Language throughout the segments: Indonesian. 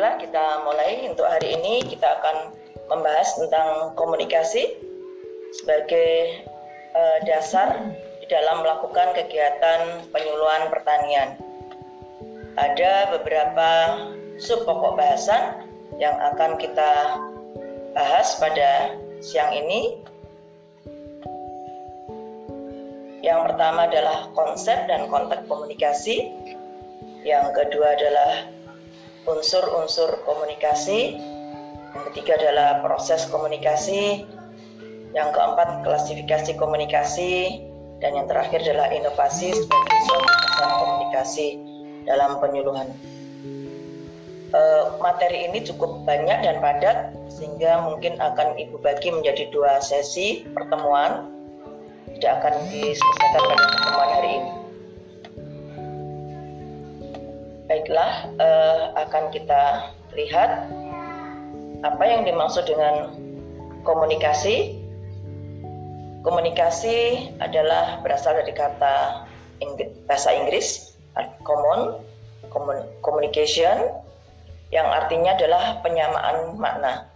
kita mulai untuk hari ini kita akan membahas tentang komunikasi sebagai uh, dasar di dalam melakukan kegiatan penyuluhan pertanian. Ada beberapa sub pokok bahasan yang akan kita bahas pada siang ini. Yang pertama adalah konsep dan konteks komunikasi. Yang kedua adalah unsur-unsur komunikasi. Yang ketiga adalah proses komunikasi. Yang keempat klasifikasi komunikasi dan yang terakhir adalah inovasi sebagai suatu pesan komunikasi dalam penyuluhan uh, materi ini cukup banyak dan padat sehingga mungkin akan Ibu bagi menjadi dua sesi pertemuan tidak akan diselesaikan pada pertemuan hari ini. Baiklah, uh, akan kita lihat apa yang dimaksud dengan komunikasi. Komunikasi adalah berasal dari kata bahasa Inggris, common, communication, yang artinya adalah penyamaan makna.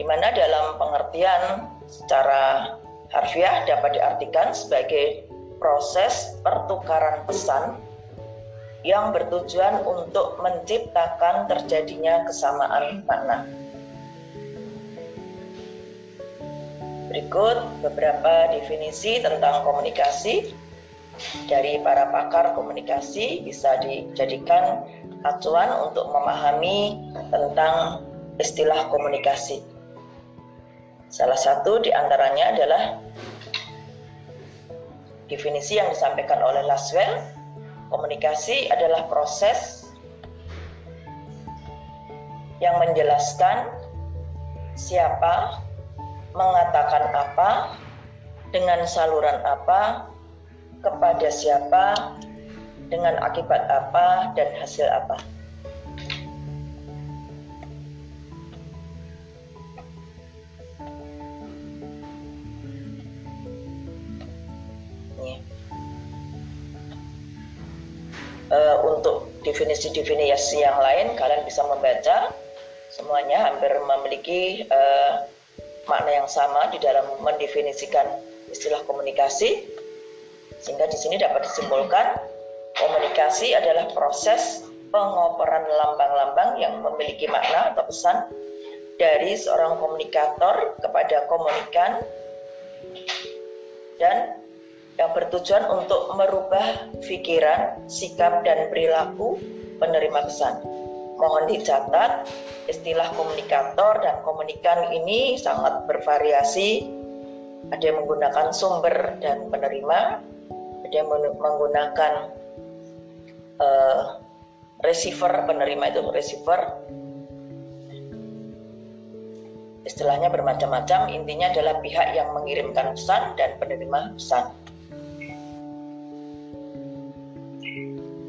Di mana dalam pengertian secara harfiah dapat diartikan sebagai proses pertukaran pesan yang bertujuan untuk menciptakan terjadinya kesamaan makna. Berikut beberapa definisi tentang komunikasi dari para pakar komunikasi bisa dijadikan acuan untuk memahami tentang istilah komunikasi. Salah satu di antaranya adalah definisi yang disampaikan oleh Laswell, komunikasi adalah proses yang menjelaskan siapa mengatakan apa dengan saluran apa kepada siapa dengan akibat apa dan hasil apa. Uh, untuk definisi-definisi yang lain kalian bisa membaca. Semuanya hampir memiliki uh, makna yang sama di dalam mendefinisikan istilah komunikasi. Sehingga di sini dapat disimpulkan Komunikasi adalah proses pengoperan lambang-lambang yang memiliki makna atau pesan dari seorang komunikator kepada komunikan dan yang bertujuan untuk merubah pikiran, sikap, dan perilaku penerima pesan. Mohon dicatat, istilah komunikator dan komunikan ini sangat bervariasi. Ada yang menggunakan sumber dan penerima, ada yang menggunakan uh, receiver penerima itu receiver istilahnya bermacam-macam intinya adalah pihak yang mengirimkan pesan dan penerima pesan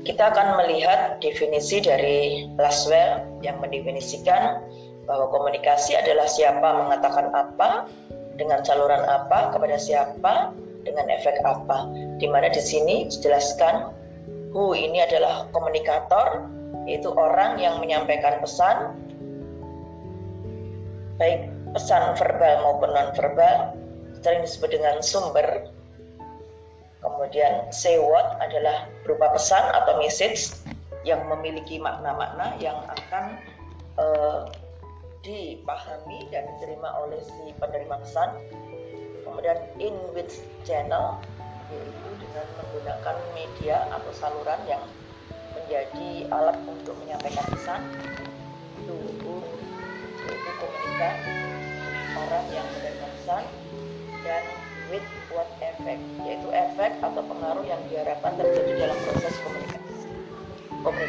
kita akan melihat definisi dari Laswell yang mendefinisikan bahwa komunikasi adalah siapa mengatakan apa dengan saluran apa kepada siapa dengan efek apa di mana di sini dijelaskan Who ini adalah komunikator, yaitu orang yang menyampaikan pesan, baik pesan verbal maupun non-verbal, sering disebut dengan sumber. Kemudian say what adalah berupa pesan atau message yang memiliki makna-makna yang akan uh, dipahami dan diterima oleh si penerima pesan. Kemudian in which channel yaitu dengan menggunakan media atau saluran yang menjadi alat untuk menyampaikan pesan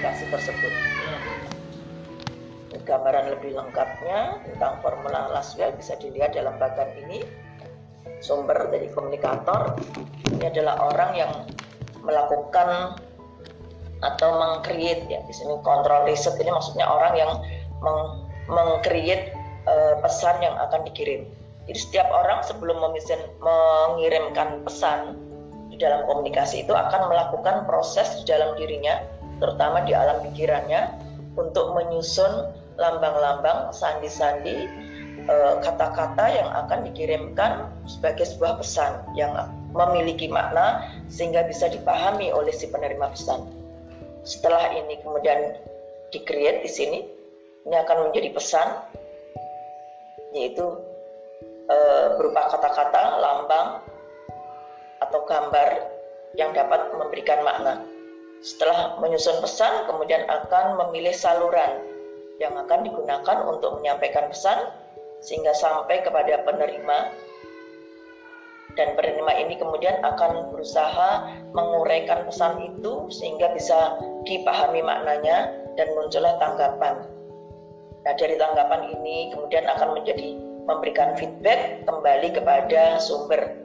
komunikasi tersebut. Gambaran lebih lengkapnya tentang formula Laswell bisa dilihat dalam bagian ini. Sumber dari komunikator. Ini adalah orang yang melakukan atau mengcreate ya di sini kontrol riset. Ini maksudnya orang yang meng mengcreate uh, pesan yang akan dikirim. Jadi setiap orang sebelum memisen, mengirimkan pesan di dalam komunikasi itu akan melakukan proses di dalam dirinya, terutama di alam pikirannya untuk menyusun lambang-lambang, sandi-sandi, eh, kata-kata yang akan dikirimkan sebagai sebuah pesan yang memiliki makna sehingga bisa dipahami oleh si penerima pesan. Setelah ini kemudian di-create di sini, ini akan menjadi pesan yaitu e, berupa kata-kata, lambang atau gambar yang dapat memberikan makna. Setelah menyusun pesan, kemudian akan memilih saluran yang akan digunakan untuk menyampaikan pesan sehingga sampai kepada penerima dan penerima ini kemudian akan berusaha menguraikan pesan itu sehingga bisa dipahami maknanya dan muncullah tanggapan. Nah, dari tanggapan ini kemudian akan menjadi memberikan feedback kembali kepada sumber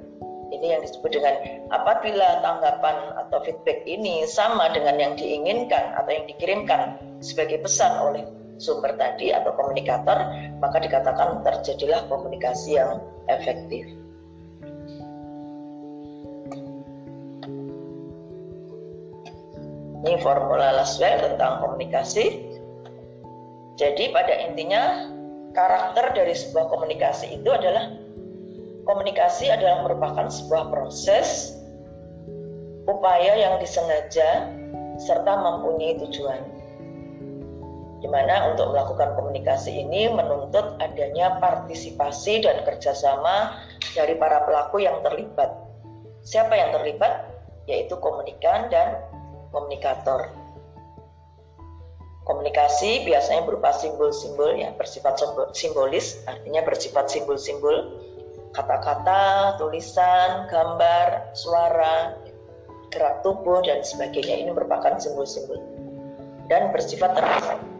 ini yang disebut dengan apabila tanggapan atau feedback ini sama dengan yang diinginkan atau yang dikirimkan sebagai pesan oleh sumber tadi atau komunikator, maka dikatakan terjadilah komunikasi yang efektif. Ini formula Laswell tentang komunikasi. Jadi pada intinya karakter dari sebuah komunikasi itu adalah komunikasi adalah merupakan sebuah proses upaya yang disengaja serta mempunyai tujuan. Di mana untuk melakukan komunikasi ini menuntut adanya partisipasi dan kerjasama dari para pelaku yang terlibat. Siapa yang terlibat? Yaitu komunikan dan komunikator. Komunikasi biasanya berupa simbol-simbol yang bersifat simbolis, artinya bersifat simbol-simbol kata-kata, tulisan, gambar, suara, gerak tubuh, dan sebagainya. Ini merupakan simbol-simbol. Dan bersifat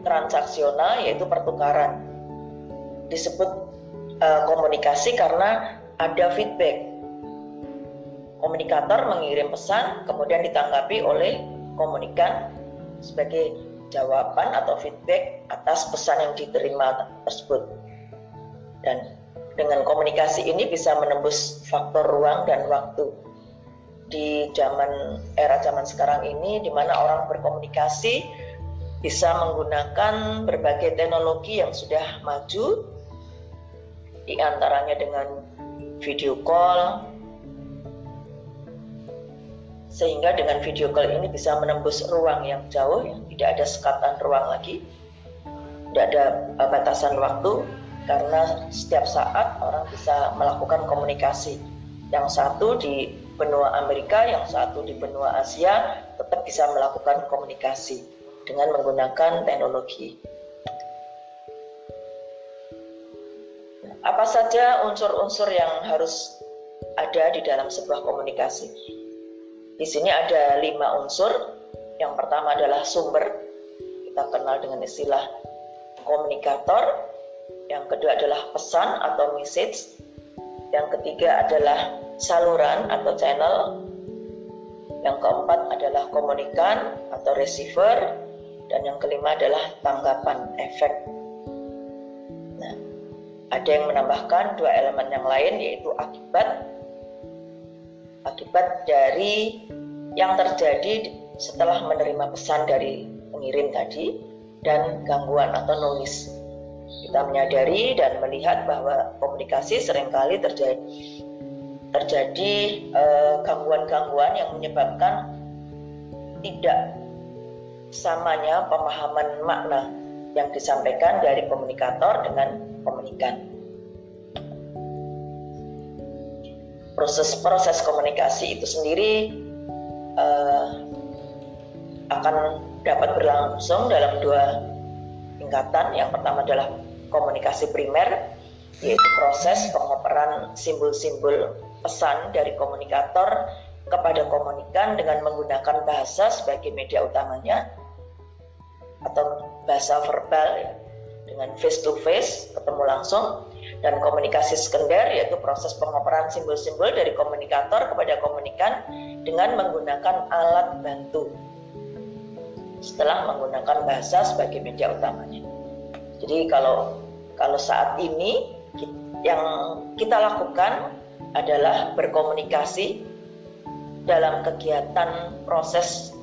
transaksional, yaitu pertukaran. Disebut uh, komunikasi karena ada feedback. Komunikator mengirim pesan, kemudian ditanggapi oleh komunikan sebagai jawaban atau feedback atas pesan yang diterima tersebut. Dan dengan komunikasi ini bisa menembus faktor ruang dan waktu. Di zaman era zaman sekarang ini di mana orang berkomunikasi bisa menggunakan berbagai teknologi yang sudah maju di antaranya dengan video call sehingga dengan video call ini bisa menembus ruang yang jauh tidak ada sekatan ruang lagi tidak ada batasan waktu karena setiap saat orang bisa melakukan komunikasi. Yang satu di benua Amerika, yang satu di benua Asia tetap bisa melakukan komunikasi dengan menggunakan teknologi. Apa saja unsur-unsur yang harus ada di dalam sebuah komunikasi? Di sini ada lima unsur. Yang pertama adalah sumber, kita kenal dengan istilah komunikator yang kedua adalah pesan atau message, yang ketiga adalah saluran atau channel, yang keempat adalah komunikan atau receiver, dan yang kelima adalah tanggapan efek. Nah, ada yang menambahkan dua elemen yang lain yaitu akibat. Akibat dari yang terjadi setelah menerima pesan dari pengirim tadi dan gangguan atau noise kita menyadari dan melihat bahwa komunikasi sering kali terjadi terjadi eh, gangguan-gangguan uh, yang menyebabkan tidak samanya pemahaman makna yang disampaikan dari komunikator dengan komunikan. Proses-proses komunikasi itu sendiri uh, akan dapat berlangsung dalam dua tingkatan. Yang pertama adalah komunikasi primer, yaitu proses pengoperan simbol-simbol pesan dari komunikator kepada komunikan dengan menggunakan bahasa sebagai media utamanya atau bahasa verbal ya, dengan face to face ketemu langsung dan komunikasi sekunder yaitu proses pengoperan simbol-simbol dari komunikator kepada komunikan dengan menggunakan alat bantu setelah menggunakan bahasa sebagai media utamanya. Jadi kalau kalau saat ini yang kita lakukan adalah berkomunikasi dalam kegiatan proses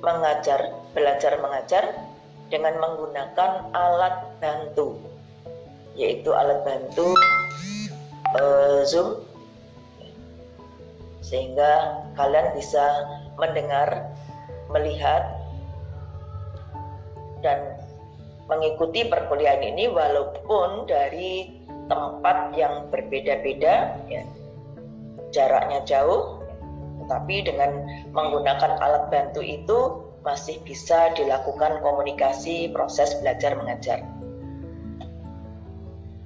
mengajar, belajar mengajar dengan menggunakan alat bantu, yaitu alat bantu uh, Zoom, sehingga kalian bisa mendengar, melihat, dan mengikuti perkuliahan ini walaupun dari tempat yang berbeda-beda, ya, jaraknya jauh, tetapi dengan menggunakan alat bantu itu masih bisa dilakukan komunikasi proses belajar mengajar.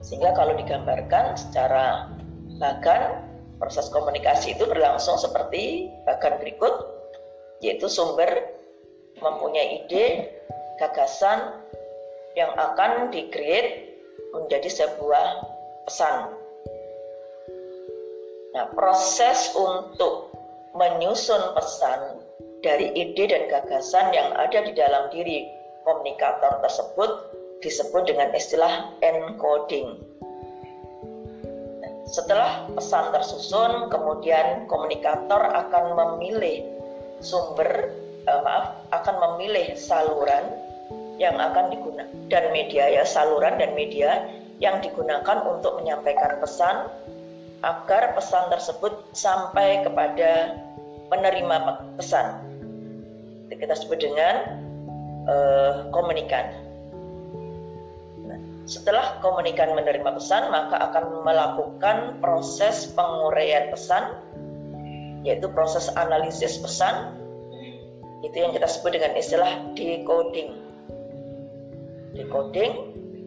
Sehingga kalau digambarkan secara bagan, proses komunikasi itu berlangsung seperti bagan berikut, yaitu sumber mempunyai ide, gagasan yang akan di-create menjadi sebuah pesan. Nah, proses untuk menyusun pesan dari ide dan gagasan yang ada di dalam diri komunikator tersebut disebut dengan istilah encoding. Setelah pesan tersusun, kemudian komunikator akan memilih sumber, eh, maaf, akan memilih saluran yang akan digunakan dan media ya saluran dan media yang digunakan untuk menyampaikan pesan agar pesan tersebut sampai kepada penerima pesan kita sebut dengan uh, komunikan. Nah, setelah komunikan menerima pesan, maka akan melakukan proses penguraian pesan, yaitu proses analisis pesan. Itu yang kita sebut dengan istilah decoding. Decoding.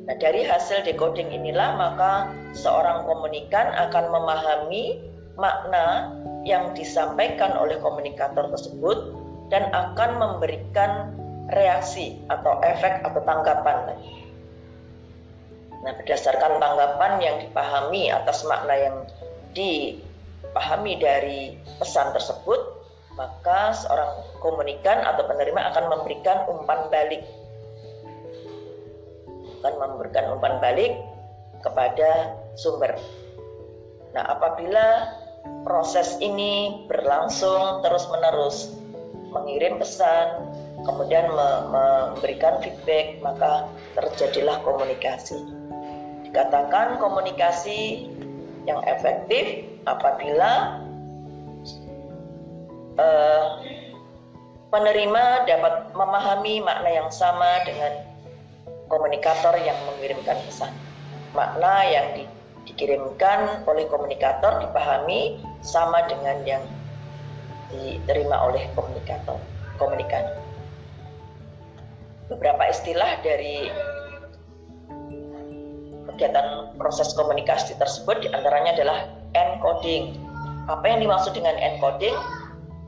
Nah, dari hasil decoding inilah maka seorang komunikan akan memahami makna yang disampaikan oleh komunikator tersebut dan akan memberikan reaksi atau efek atau tanggapan. Nah, berdasarkan tanggapan yang dipahami atas makna yang dipahami dari pesan tersebut, maka seorang komunikan atau penerima akan memberikan umpan balik. Akan memberikan umpan balik kepada sumber. Nah, apabila proses ini berlangsung terus-menerus, mengirim pesan, kemudian memberikan feedback, maka terjadilah komunikasi. Dikatakan komunikasi yang efektif apabila uh, penerima dapat memahami makna yang sama dengan komunikator yang mengirimkan pesan. Makna yang di, dikirimkan oleh komunikator dipahami sama dengan yang diterima oleh komunikator komunikan. Beberapa istilah dari kegiatan proses komunikasi tersebut di antaranya adalah encoding. Apa yang dimaksud dengan encoding?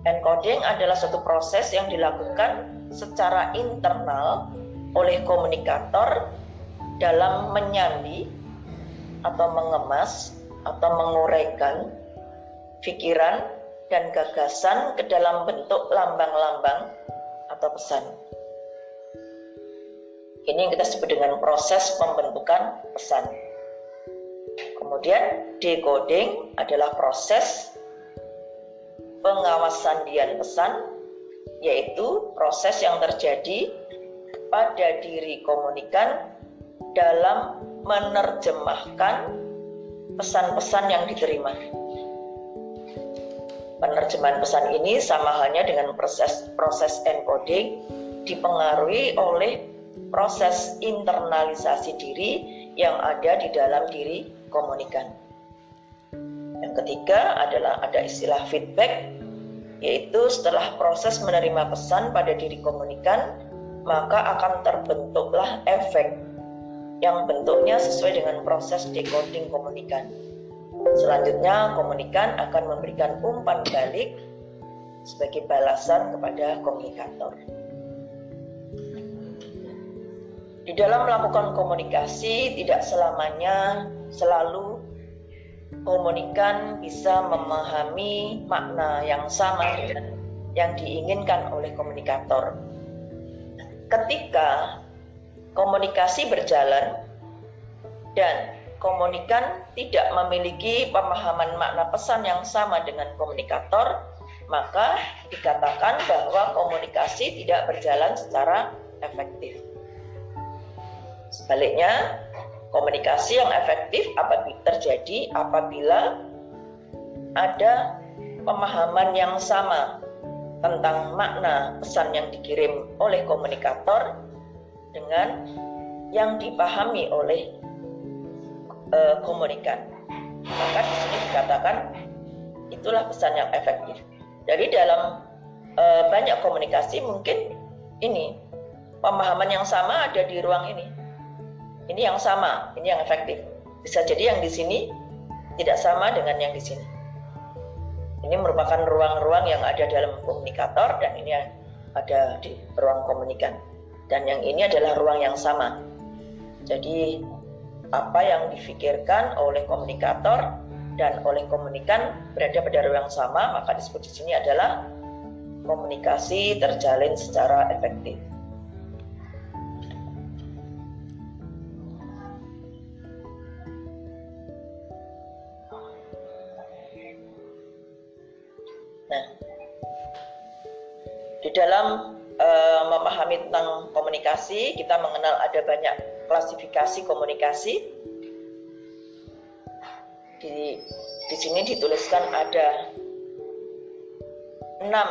Encoding adalah suatu proses yang dilakukan secara internal oleh komunikator dalam menyandi atau mengemas atau menguraikan pikiran dan gagasan ke dalam bentuk lambang-lambang atau pesan. Ini yang kita sebut dengan proses pembentukan pesan. Kemudian decoding adalah proses pengawasan dian pesan, yaitu proses yang terjadi pada diri komunikan dalam menerjemahkan pesan-pesan yang diterima. Penerjemahan pesan ini sama halnya dengan proses proses encoding dipengaruhi oleh proses internalisasi diri yang ada di dalam diri komunikan. Yang ketiga adalah ada istilah feedback, yaitu setelah proses menerima pesan pada diri komunikan, maka akan terbentuklah efek yang bentuknya sesuai dengan proses decoding komunikan. Selanjutnya, komunikan akan memberikan umpan balik sebagai balasan kepada komunikator. Di dalam melakukan komunikasi, tidak selamanya selalu komunikan bisa memahami makna yang sama dengan yang diinginkan oleh komunikator. Ketika komunikasi berjalan dan komunikan tidak memiliki pemahaman makna pesan yang sama dengan komunikator, maka dikatakan bahwa komunikasi tidak berjalan secara efektif. Sebaliknya, komunikasi yang efektif apabila terjadi apabila ada pemahaman yang sama tentang makna pesan yang dikirim oleh komunikator dengan yang dipahami oleh uh, komunikan. Maka di sini dikatakan itulah pesan yang efektif. Jadi dalam uh, banyak komunikasi mungkin ini pemahaman yang sama ada di ruang ini. Ini yang sama, ini yang efektif. Bisa jadi yang di sini tidak sama dengan yang di sini. Ini merupakan ruang-ruang yang ada dalam komunikator dan ini ada di ruang komunikan. Dan yang ini adalah ruang yang sama. Jadi apa yang difikirkan oleh komunikator dan oleh komunikan berada pada ruang yang sama, maka disebut di sini adalah komunikasi terjalin secara efektif. Komunikasi. Di, di sini dituliskan ada enam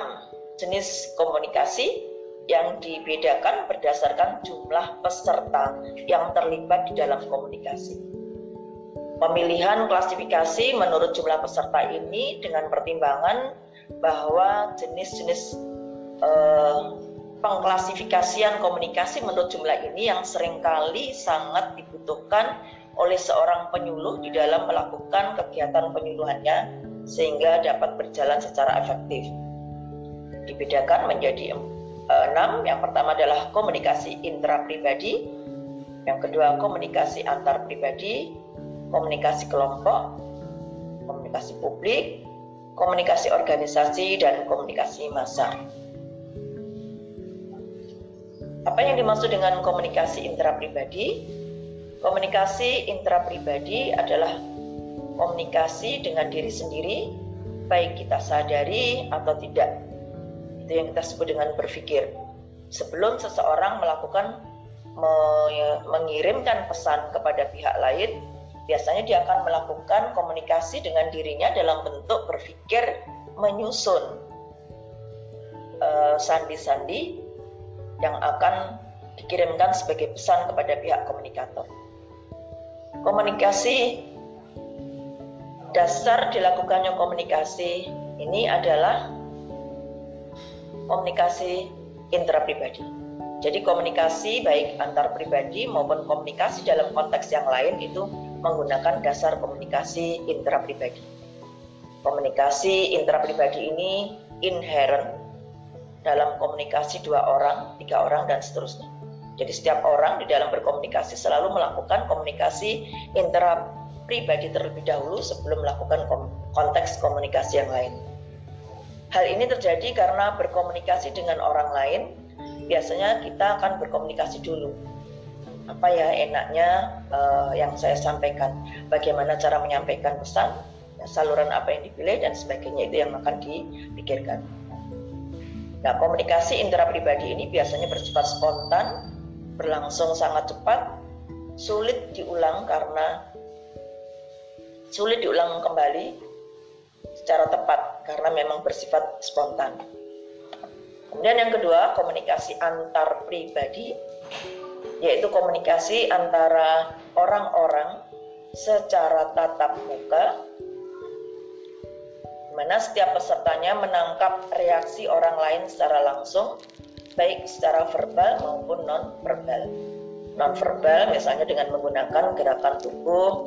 jenis komunikasi yang dibedakan berdasarkan jumlah peserta yang terlibat di dalam komunikasi. Pemilihan klasifikasi menurut jumlah peserta ini dengan pertimbangan bahwa jenis-jenis eh, pengklasifikasian komunikasi menurut jumlah ini yang sering kali sangat dibutuhkan oleh seorang penyuluh di dalam melakukan kegiatan penyuluhannya sehingga dapat berjalan secara efektif. Dibedakan menjadi eh, enam. Yang pertama adalah komunikasi intrapribadi, yang kedua komunikasi antar pribadi, komunikasi kelompok, komunikasi publik, komunikasi organisasi, dan komunikasi massa. Apa yang dimaksud dengan komunikasi intrapribadi? Komunikasi intrapribadi adalah komunikasi dengan diri sendiri, baik kita sadari atau tidak. Itu yang kita sebut dengan berpikir. Sebelum seseorang melakukan mengirimkan pesan kepada pihak lain, biasanya dia akan melakukan komunikasi dengan dirinya dalam bentuk berpikir menyusun eh, sandi-sandi yang akan dikirimkan sebagai pesan kepada pihak komunikator. Komunikasi dasar dilakukannya komunikasi ini adalah komunikasi intrapribadi. Jadi komunikasi baik antar pribadi maupun komunikasi dalam konteks yang lain itu menggunakan dasar komunikasi intrapribadi. Komunikasi intrapribadi ini inherent dalam komunikasi dua orang, tiga orang, dan seterusnya. Jadi setiap orang di dalam berkomunikasi selalu melakukan komunikasi intrapribadi terlebih dahulu sebelum melakukan konteks komunikasi yang lain. Hal ini terjadi karena berkomunikasi dengan orang lain, biasanya kita akan berkomunikasi dulu apa ya enaknya uh, yang saya sampaikan, bagaimana cara menyampaikan pesan, saluran apa yang dipilih dan sebagainya itu yang akan dipikirkan. Nah, komunikasi intrapribadi ini biasanya bersifat spontan, berlangsung sangat cepat, sulit diulang karena sulit diulang kembali secara tepat karena memang bersifat spontan. Kemudian yang kedua, komunikasi antar pribadi yaitu komunikasi antara orang-orang secara tatap muka di mana setiap pesertanya menangkap reaksi orang lain secara langsung baik secara verbal maupun non verbal non verbal misalnya dengan menggunakan gerakan tubuh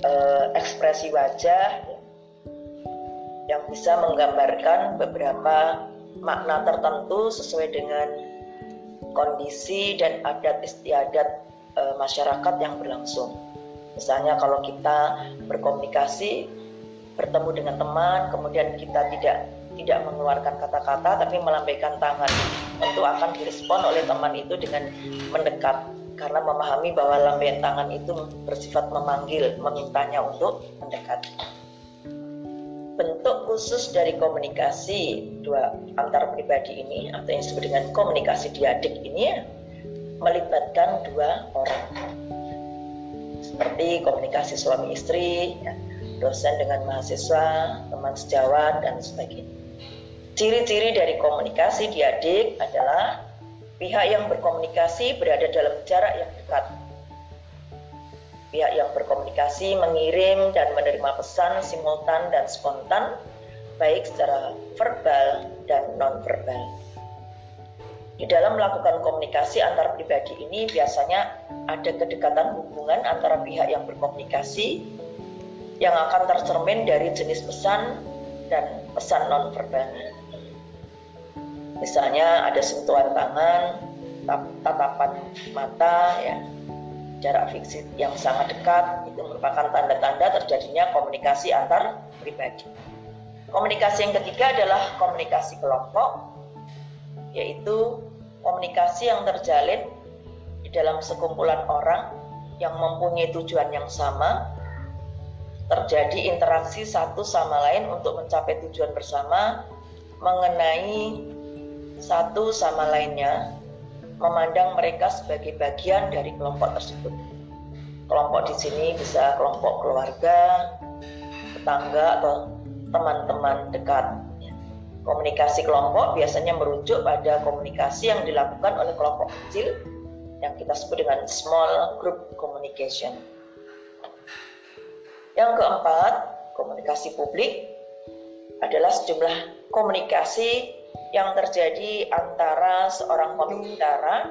eh, ekspresi wajah yang bisa menggambarkan beberapa makna tertentu sesuai dengan kondisi dan adat istiadat e, masyarakat yang berlangsung. Misalnya kalau kita berkomunikasi, bertemu dengan teman, kemudian kita tidak tidak mengeluarkan kata-kata tapi melambaikan tangan, tentu akan direspon oleh teman itu dengan mendekat. Karena memahami bahwa lambaian tangan itu bersifat memanggil, memintanya untuk mendekat. Bentuk khusus dari komunikasi dua antar pribadi ini atau yang disebut dengan komunikasi diadik ini melibatkan dua orang. Seperti komunikasi suami istri, ya, dosen dengan mahasiswa, teman sejawat, dan sebagainya. Ciri-ciri dari komunikasi di adik adalah pihak yang berkomunikasi berada dalam jarak yang dekat. Pihak yang berkomunikasi mengirim dan menerima pesan simultan dan spontan, baik secara verbal dan non-verbal. Di dalam melakukan komunikasi antar pribadi ini biasanya ada kedekatan hubungan antara pihak yang berkomunikasi yang akan tercermin dari jenis pesan dan pesan non-verbalnya. Misalnya ada sentuhan tangan, tatapan mata, ya, jarak fisik yang sangat dekat itu merupakan tanda-tanda terjadinya komunikasi antar pribadi. Komunikasi yang ketiga adalah komunikasi kelompok, yaitu komunikasi yang terjalin di dalam sekumpulan orang yang mempunyai tujuan yang sama, terjadi interaksi satu sama lain untuk mencapai tujuan bersama, mengenai satu sama lainnya, memandang mereka sebagai bagian dari kelompok tersebut. Kelompok di sini bisa kelompok keluarga, tetangga, atau teman-teman dekat Komunikasi kelompok biasanya merujuk pada komunikasi yang dilakukan oleh kelompok kecil yang kita sebut dengan small group communication. Yang keempat, komunikasi publik adalah sejumlah komunikasi yang terjadi antara seorang pembicara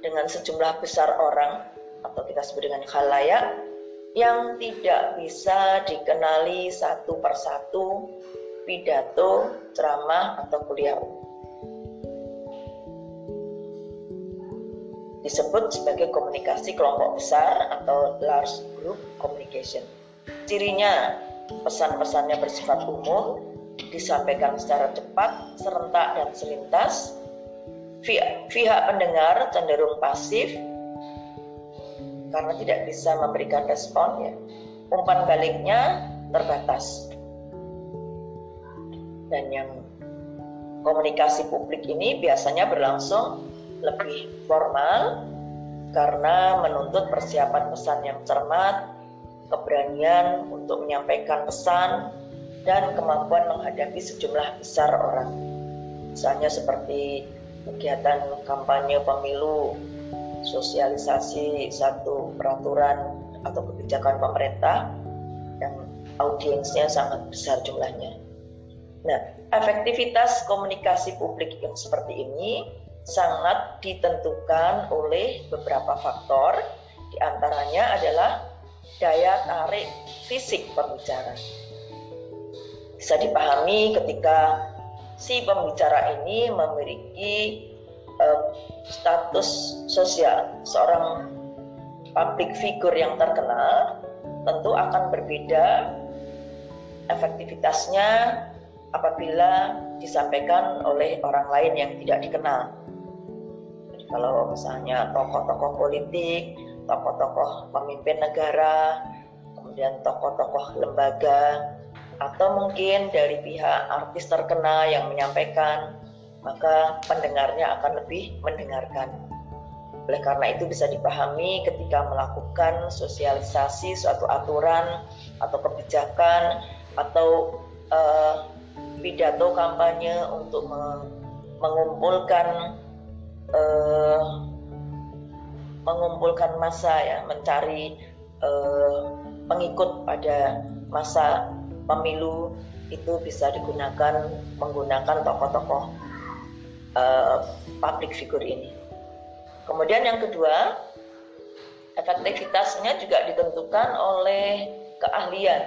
dengan sejumlah besar orang atau kita sebut dengan khalayak yang tidak bisa dikenali satu persatu pidato, ceramah, atau kuliah Disebut sebagai komunikasi kelompok besar atau large group communication. Cirinya, pesan-pesannya bersifat umum, disampaikan secara cepat, serentak, dan selintas. Pihak pendengar cenderung pasif karena tidak bisa memberikan respon ya. Umpan baliknya terbatas dan yang komunikasi publik ini biasanya berlangsung lebih formal karena menuntut persiapan pesan yang cermat, keberanian untuk menyampaikan pesan, dan kemampuan menghadapi sejumlah besar orang. Misalnya seperti kegiatan kampanye pemilu, sosialisasi satu peraturan atau kebijakan pemerintah yang audiensnya sangat besar jumlahnya. Nah, efektivitas komunikasi publik yang seperti ini sangat ditentukan oleh beberapa faktor, di antaranya adalah daya tarik fisik pembicara. Bisa dipahami ketika si pembicara ini memiliki uh, status sosial, seorang public figure yang terkenal, tentu akan berbeda efektivitasnya apabila disampaikan oleh orang lain yang tidak dikenal. Jadi kalau misalnya tokoh-tokoh politik, tokoh-tokoh pemimpin negara, kemudian tokoh-tokoh lembaga, atau mungkin dari pihak artis terkenal yang menyampaikan, maka pendengarnya akan lebih mendengarkan. Oleh karena itu bisa dipahami ketika melakukan sosialisasi suatu aturan atau kebijakan atau uh, pidato kampanye untuk mengumpulkan uh, mengumpulkan masa ya mencari uh, pengikut pada masa pemilu itu bisa digunakan menggunakan tokoh-tokoh uh, public figure ini. Kemudian yang kedua, efektivitasnya juga ditentukan oleh keahlian,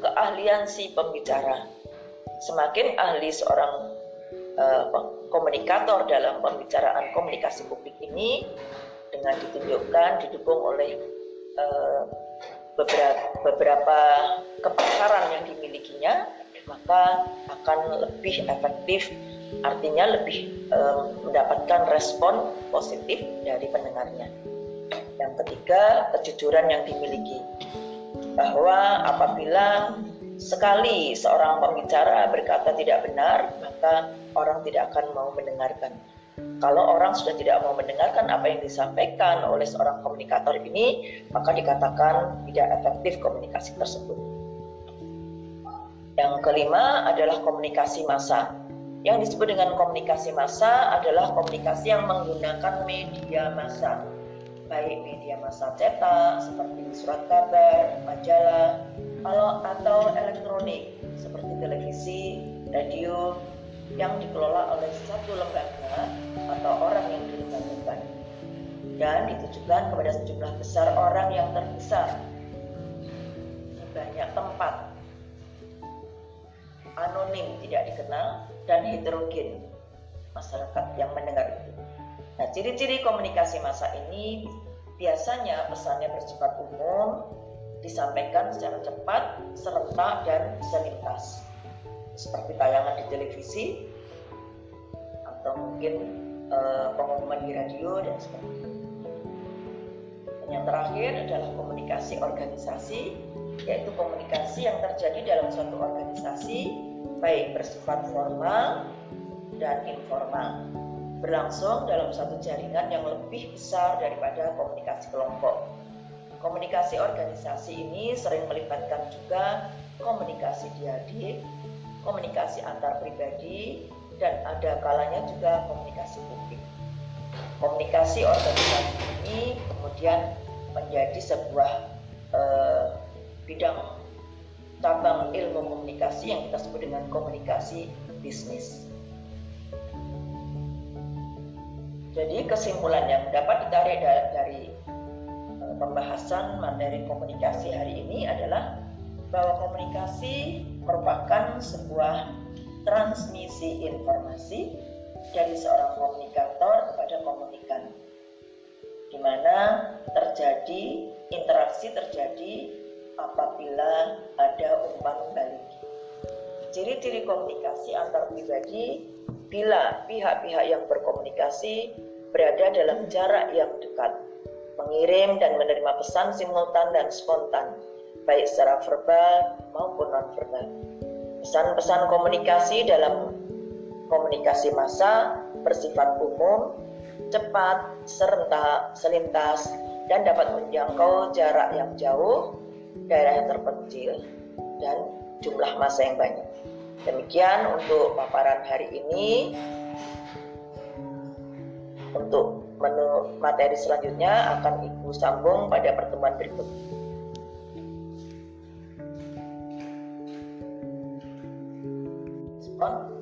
keahlian si pembicara semakin ahli seorang uh, komunikator dalam pembicaraan komunikasi publik ini dengan ditunjukkan didukung oleh uh, beberapa, beberapa kepakaran yang dimilikinya maka akan lebih efektif artinya lebih um, mendapatkan respon positif dari pendengarnya yang ketiga kejujuran yang dimiliki bahwa apabila Sekali seorang pembicara berkata tidak benar, maka orang tidak akan mau mendengarkan. Kalau orang sudah tidak mau mendengarkan apa yang disampaikan oleh seorang komunikator ini, maka dikatakan tidak efektif komunikasi tersebut. Yang kelima adalah komunikasi massa. Yang disebut dengan komunikasi massa adalah komunikasi yang menggunakan media massa, baik media massa cetak seperti surat kabar, majalah, atau elektronik seperti televisi, radio, yang dikelola oleh satu lembaga atau orang yang dilembagakan dan ditujukan kepada sejumlah besar orang yang terbesar di banyak tempat. Anonim tidak dikenal dan heterogen masyarakat yang mendengar itu. Nah, ciri-ciri komunikasi masa ini biasanya pesannya bersifat umum, disampaikan secara cepat, serentak, dan bisa lintas seperti tayangan di televisi atau mungkin uh, pengumuman di radio dan sebagainya. Dan yang terakhir adalah komunikasi organisasi, yaitu komunikasi yang terjadi dalam suatu organisasi baik bersifat formal dan informal, berlangsung dalam satu jaringan yang lebih besar daripada komunikasi kelompok. Komunikasi organisasi ini sering melibatkan juga komunikasi diadik, komunikasi antar pribadi, dan ada kalanya juga komunikasi publik. Komunikasi organisasi ini kemudian menjadi sebuah eh, bidang cabang ilmu komunikasi yang kita sebut dengan komunikasi bisnis. Jadi kesimpulan yang dapat ditarik dari eh, pembahasan materi komunikasi hari ini adalah bahwa komunikasi merupakan sebuah transmisi informasi dari seorang komunikator kepada komunikan di mana terjadi interaksi terjadi apabila ada umpan balik. Ciri-ciri komunikasi antar pribadi bila pihak-pihak yang berkomunikasi berada dalam jarak yang dekat, mengirim dan menerima pesan simultan dan spontan, baik secara verbal maupun non-verbal. Pesan-pesan komunikasi dalam komunikasi massa bersifat umum, cepat, serentak, selintas, dan dapat menjangkau jarak yang jauh, daerah yang terpencil, dan jumlah masa yang banyak. Demikian untuk paparan hari ini. Untuk menu materi selanjutnya akan Ibu sambung pada pertemuan berikutnya. Bye.